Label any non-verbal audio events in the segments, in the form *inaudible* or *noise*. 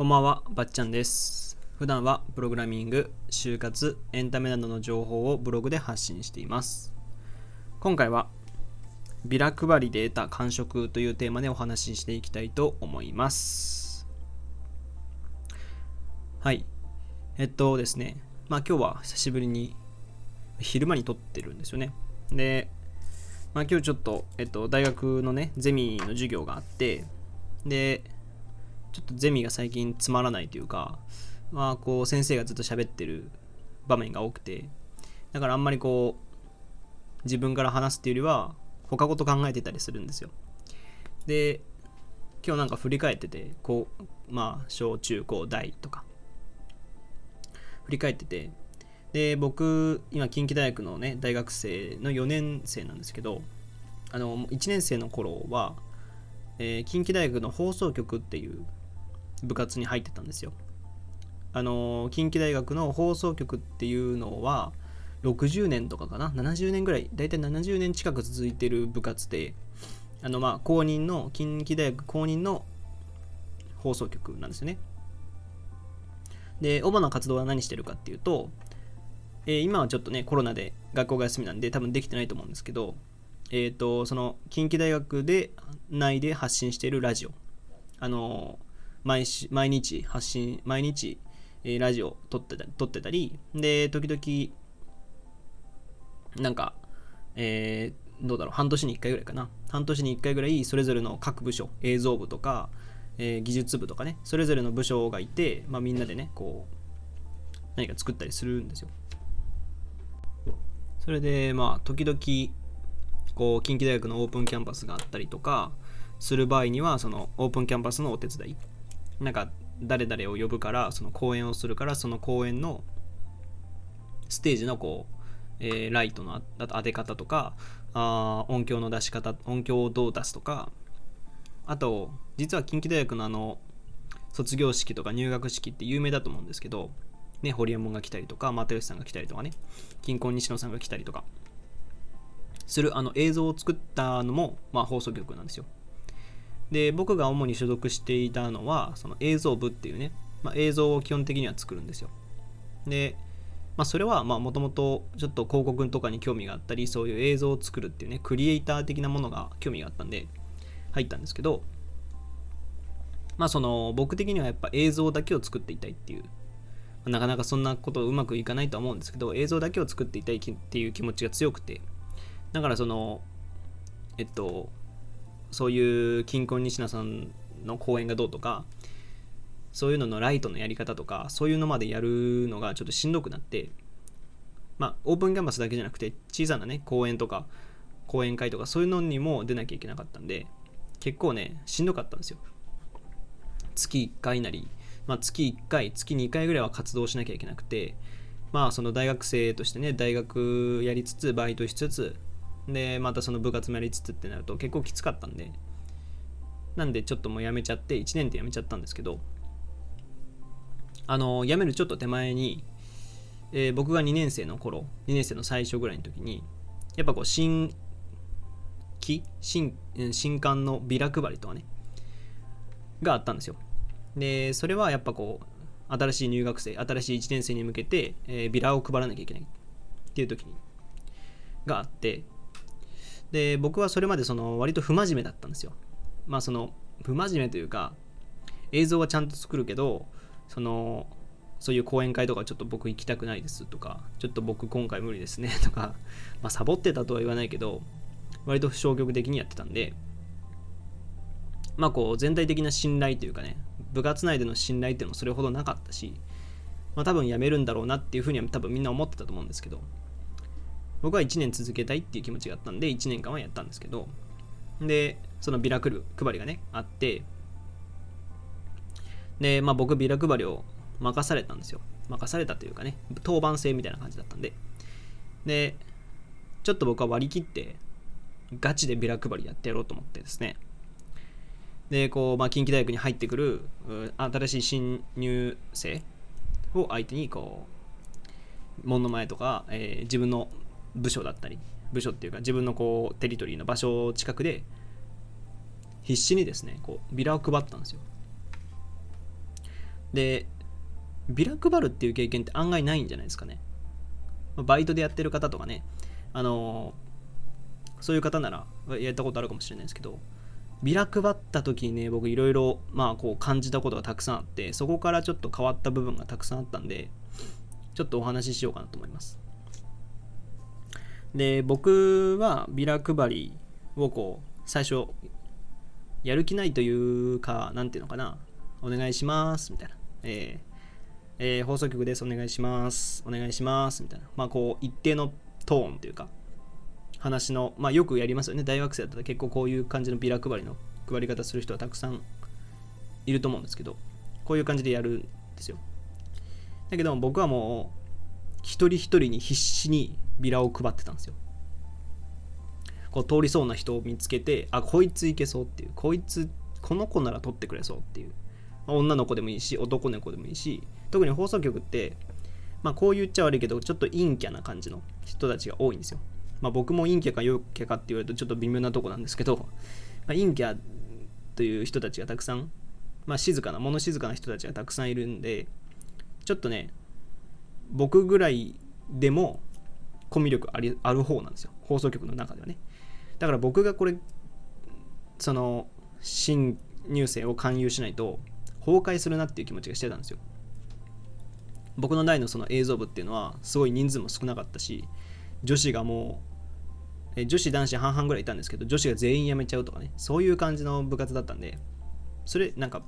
こんばんは、ばっちゃんです。普段はプログラミング、就活、エンタメなどの情報をブログで発信しています。今回は、ビラ配りで得た感触というテーマでお話ししていきたいと思います。はい。えっとですね、まあ今日は久しぶりに昼間に撮ってるんですよね。で、まあ今日ちょっと、えっと、大学のね、ゼミの授業があって、で、ちょっとゼミが最近つまらないというか、まあこう先生がずっと喋ってる場面が多くて、だからあんまりこう自分から話すっていうよりは他事考えてたりするんですよ。で、今日なんか振り返ってて、こう、まあ小中高大とか、振り返ってて、で、僕、今近畿大学のね、大学生の4年生なんですけど、あの、1年生の頃は、えー近畿大学の放送局っていう部活に入ってたんですよ。あの近畿大学の放送局っていうのは60年とかかな？70年ぐらい大体70年近く続いてる部活であのまあ公認の近畿大学公認の放送局なんですよね。で主な活動は何してるかっていうと、えー今はちょっとねコロナで学校が休みなんで多分できてないと思うんですけどえー、とその近畿大学で内で発信してるラジオあの毎し毎日発信毎日、えーラジオ撮ってた撮ってたりで時々なんか、えーどうだろう半年に1回ぐらいかな。半年に1回ぐらいそれぞれの各部署映像部とか、えー技術部とかねそれぞれの部署がいて、まあ、みんなでねこう何か作ったりするんですよ。それでまあ時々こう近畿大学のオープンキャンパスがあったりとかする場合にはそのオープンキャンパスのお手伝いなんか誰々を呼ぶからその講演をするからその講演のステージのこう、えーライトの当て方とかあ音響の出し方音響をどう出すとかあと実は近畿大学のあの卒業式とか入学式って有名だと思うんですけどね堀江門が来たりとか又吉さんが来たりとかね金婚西野さんが来たりとかするあの映像を作ったのも、まあ、放送局なんですよ。で僕が主に所属していたのはその映像部っていうね、まあ、映像を基本的には作るんですよ。で、まあ、それはもともとちょっと広告とかに興味があったりそういう映像を作るっていうねクリエイター的なものが興味があったんで入ったんですけどまあその僕的にはやっぱ映像だけを作っていたいっていうなかなかそんなことうまくいかないとは思うんですけど映像だけを作っていたいっていう気持ちが強くてだからそのえっとそういう金婚西名さんの講演がどうとかそういうののライトのやり方とかそういうのまでやるのがちょっとしんどくなってまあオープンキャンパスだけじゃなくて小さなね講演とか講演会とかそういうのにも出なきゃいけなかったんで結構ねしんどかったんですよ。月1回なり、まあ、月1回月2回ぐらいは活動しなきゃいけなくてまあその大学生としてね大学やりつつバイトしつつでまたその部活もやりつつってなると結構きつかったんで。なんでちょっともうやめちゃって1年でやめちゃったんですけどあの辞めるちょっと手前に、えー僕が2年生の頃2年生の最初ぐらいの時にやっぱこう新規新新刊のビラ配りとかねがあったんですよ。でそれはやっぱこう新しい入学生新しい1年生に向けて、えービラを配らなきゃいけないっていう時にがあってで僕はそれまでその割と不真面目だったんですよ。まあその不真面目というか映像はちゃんと作るけどそのそういう講演会とかちょっと僕行きたくないですとかちょっと僕今回無理ですね *laughs* とか、まあ、サボってたとは言わないけど割と消極的にやってたんでまあこう全体的な信頼というかね部活内での信頼っていうのもそれほどなかったし、まあ、多分辞めるんだろうなっていうふうには多分みんな思ってたと思うんですけど僕は1年続けたいっていう気持ちがあったんで1年間はやったんですけどでそのビラ配りがねあってでまあ僕ビラ配りを任されたんですよ。任されたというかね当番制みたいな感じだったんで。でちょっと僕は割り切ってガチでビラ配りやってやろうと思ってですね。でこう、まあ、近畿大学に入ってくる新しい新入生を相手にこう門の前とか、えー自分の部署だったり部署っていうか自分のこうテリトリーの場所近くで必死にですねこうビラを配ったんですよ。でビラ配るっていう経験って案外ないんじゃないですかね。バイトでやってる方とかねあのそういう方ならやったことあるかもしれないですけどビラ配った時にね僕いろいろまあこう感じたことがたくさんあってそこからちょっと変わった部分がたくさんあったんでちょっとお話ししようかなと思います。で僕はビラ配りをこう最初やる気ないというか何ていうのかなお願いしますみたいなえーえー、放送局ですお願いしますお願いしますみたいなまあこう一定のトーンというか話の、まあ、よくやりますよね。大学生だったら結構こういう感じのビラ配りの配り方する人はたくさんいると思うんですけど、こういう感じでやるんですよ。だけど僕はもう、一人一人に必死にビラを配ってたんですよ。こう通りそうな人を見つけて、あ、こいついけそうっていう、こいつ、この子なら取ってくれそうっていう。まあ、女の子でもいいし、男の子でもいいし、特に放送局って、まあこう言っちゃ悪いけど、ちょっと陰キャな感じの人たちが多いんですよ。まあ、僕も陰キャか陽キャかって言われるとちょっと微妙なとこなんですけど、まあ、陰キャという人たちがたくさん、まあ、静かな物静かな人たちがたくさんいるんでちょっとね僕ぐらいでもコミュ力ありある方なんですよ。放送局の中ではね。だから僕がこれその新入生を勧誘しないと崩壊するなっていう気持ちがしてたんですよ。僕の代のその映像部っていうのはすごい人数も少なかったし女子がもう女子男子半々ぐらいいたんですけど女子が全員辞めちゃうとかねそういう感じの部活だったんでそれなんか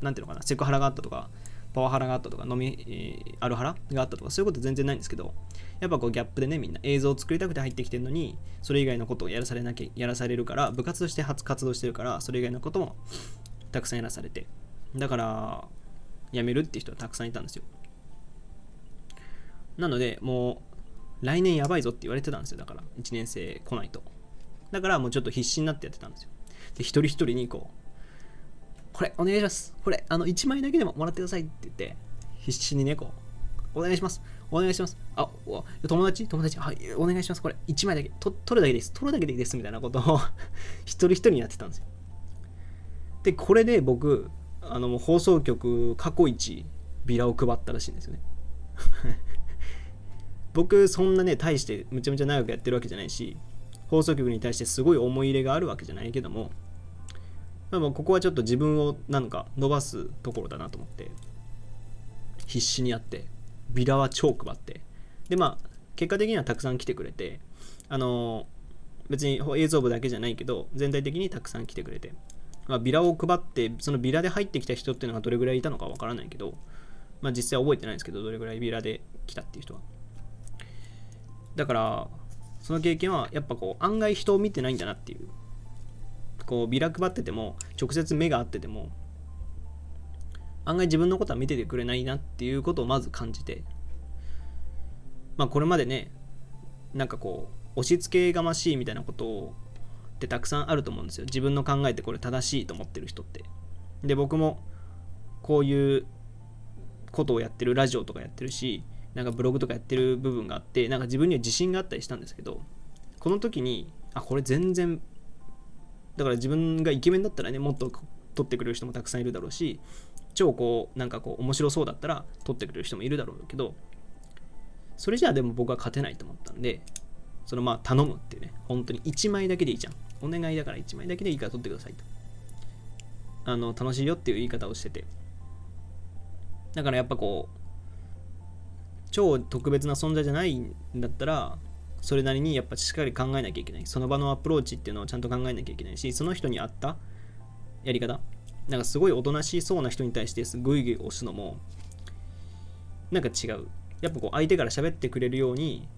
なんていうのかなセクハラがあったとかパワハラがあったとか飲み、えー、アルハラがあったとかそういうこと全然ないんですけどやっぱこうギャップでねみんな映像を作りたくて入ってきてるのにそれ以外のことをやらされなきゃやらされるから部活として活動してるからそれ以外のこともたくさんやらされて。だから辞めるっていう人はたくさんいたんですよ。なのでもう来年やばいぞって言われてたんですよ。だから1年生来ないと。だからもうちょっと必死になってやってたんですよ。で一人一人にこうこれお願いします。これあの1枚だけでももらってくださいって言って必死にねこうお願いします。お願いします。あ友達？友達？はいお願いします。これ1枚だけ。と取るだけです。取るだけでいいです。みたいなことを *laughs* 一人一人にやってたんですよ。でこれで僕あの放送局過去一ビラを配ったらしいんですよね。*laughs* 僕そんなね大してむちゃむちゃ長くやってるわけじゃないし放送局に対してすごい思い入れがあるわけじゃないけどもまあ、ここはちょっと自分をなんか伸ばすところだなと思って必死にやってビラは超配って。でまあ結果的にはたくさん来てくれてあの別に映像部だけじゃないけど全体的にたくさん来てくれて、まあ、ビラを配ってそのビラで入ってきた人っていうのがどれぐらいいたのかわからないけどまあ実際覚えてないんですけどどれぐらいビラで来たっていう人は。だからその経験はやっぱこう案外人を見てないんだなっていう。こうビラ配ってても直接目が合ってても案外自分のことは見ててくれないなっていうことをまず感じてまあこれまでねなんかこう押し付けがましいみたいなことってたくさんあると思うんですよ。自分の考えてこれ正しいと思ってる人って。で僕もこういうことをやってるラジオとかやってるしなんかブログとかやってる部分があってなんか自分には自信があったりしたんですけどこの時にあこれ全然だから自分がイケメンだったらねもっと撮ってくれる人もたくさんいるだろうし超こうなんかこう面白そうだったら撮ってくれる人もいるだろうけどそれじゃあでも僕は勝てないと思ったんでそのまあ頼むっていうね本当に1枚だけでいいじゃん。お願いだから1枚だけでいいから撮ってくださいと。あの楽しいよっていう言い方をしてて。だからやっぱこう超特別な存在じゃないんだったらそれなりにやっぱしっかり考えなきゃいけない。その場のアプローチっていうのをちゃんと考えなきゃいけないしその人に合ったやり方。なんかすごいおとなしそうな人に対してグイグイ押すのもなんか違う。やっぱこう相手から喋ってくれるように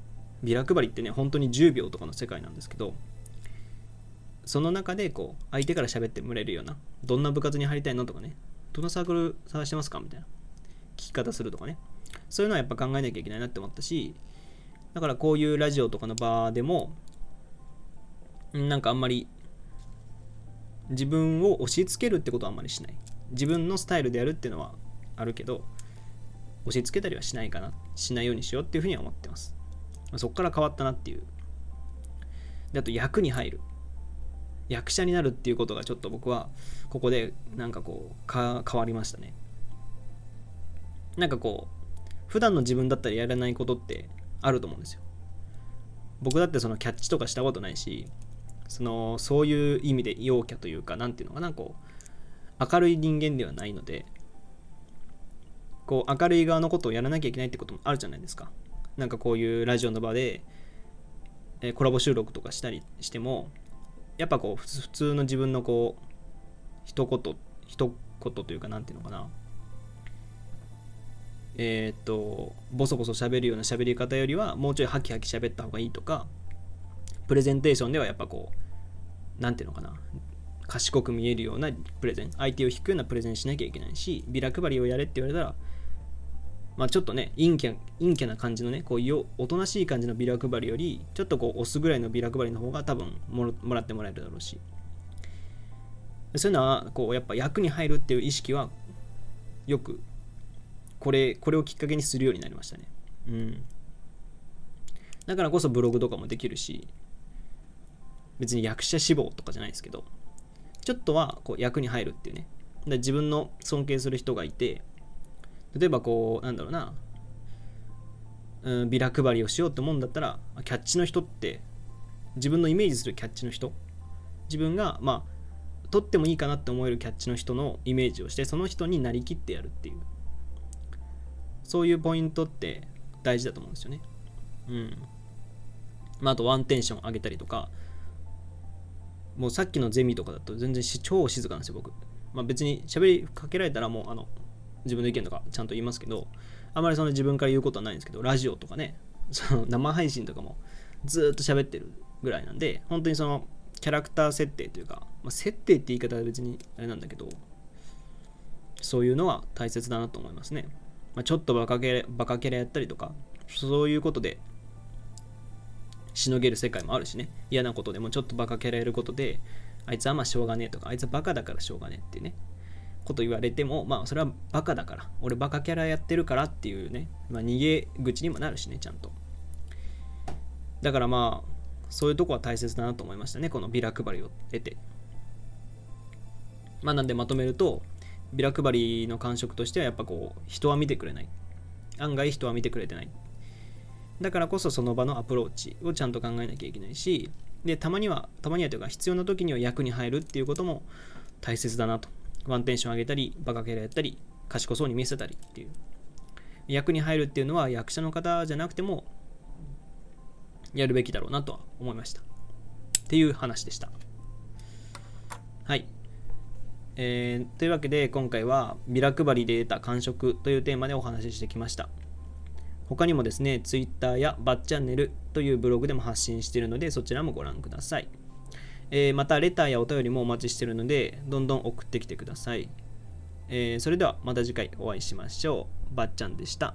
ビラ配りってね本当に10秒とかの世界なんですけどその中でこう相手から喋ってもらえるようなどんな部活に入りたいのとかねどんなサークル探してますかみたいな聞き方するとかね。そういうのはやっぱ考えなきゃいけないなって思ったしだからこういうラジオとかの場でもなんかあんまり自分を押し付けるってことはあんまりしない。自分のスタイルでやるっていうのはあるけど押し付けたりはしないかな。しないようにしようっていうふうには思ってます。そこから変わったなっていう。であと役に入る。役者になるっていうことがちょっと僕はここでなんかこう変わりましたね。なんかこう普段の自分だったらやらないことってあると思うんですよ。僕だってそのキャッチとかしたことないしそのそういう意味で陽キャというか何ていうのかなこう明るい人間ではないのでこう明るい側のことをやらなきゃいけないってこともあるじゃないですか。なんかこういうラジオの場で、えコラボ収録とかしたりしてもやっぱこう普通の自分のこう一言一言というか何ていうのかな。えー、っとボソボソ喋るような喋り方よりはもうちょいハキハキ喋った方がいいとかプレゼンテーションではやっぱこう何ていうのかな賢く見えるようなプレゼン相手を引くようなプレゼンしなきゃいけないしビラ配りをやれって言われたらまあちょっとね陰キャ陰キャな感じのねこういうおとなしい感じのビラ配りよりちょっとこう押すぐらいのビラ配りの方が多分もらってもらえるだろうし。そういうのはこうやっぱ役に入るっていう意識はよくこれこれをきっかけにするようになりましたね。うん。だからこそブログとかもできるし別に役者志望とかじゃないですけどちょっとはこう役に入るっていうね。で自分の尊敬する人がいて例えばこうなんだろうな、うん、ビラ配りをしようって思うんだったらキャッチの人って自分のイメージするキャッチの人。自分がまあ取ってもいいかなって思えるキャッチの人のイメージをしてその人になりきってやるっていう。そういうポイントって大事だと思うんですよね。うん。まあ、あとワンテンション上げたりとか。もうさっきのゼミとかだと全然超静かなんですよ僕、まあ、別に喋りかけられたらもうあの自分の意見とかちゃんと言いますけどあまりその自分から言うことはないんですけどラジオとかね。*laughs* その生配信とかもずっと喋ってるぐらいなんで本当にそのキャラクター設定というか、まあ、設定って言い方は別にあれなんだけど、そういうのは大切だなと思いますね。まあ、ちょっとバカキャラバカキャラやったりとか、そういうことでしのげる世界もあるしね、嫌なことでもちょっとバカキャラやることで、あいつはまあしょうがねえとか、あいつはバカだからしょうがねえってね、こと言われても、まあそれはバカだから、俺バカキャラやってるからっていうね、まあ逃げ口にもなるしね、ちゃんと。だからまあ、そういうとこは大切だなと思いましたねこのビラ配りを得てまあなんでまとめるとビラ配りの感触としてはやっぱこう人は見てくれない案外人は見てくれてないだからこそその場のアプローチをちゃんと考えなきゃいけないしでたまにはたまにはというか必要な時には役に入るっていうことも大切だなとワンテンション上げたりバカキャラやったり賢そうに見せたりっていう役に入るっていうのは役者の方じゃなくてもやるべきだろうなとは思いました。っていう話でした。はい。えー、というわけで今回はビラ配りで得た感触というテーマでお話ししてきました。他にもですね、Twitter やバッチャンネルというブログでも発信しているのでそちらもご覧ください。えー、またレターやお便りもお待ちしているのでどんどん送ってきてください。えー、それではまた次回お会いしましょう。ばっちゃんでした。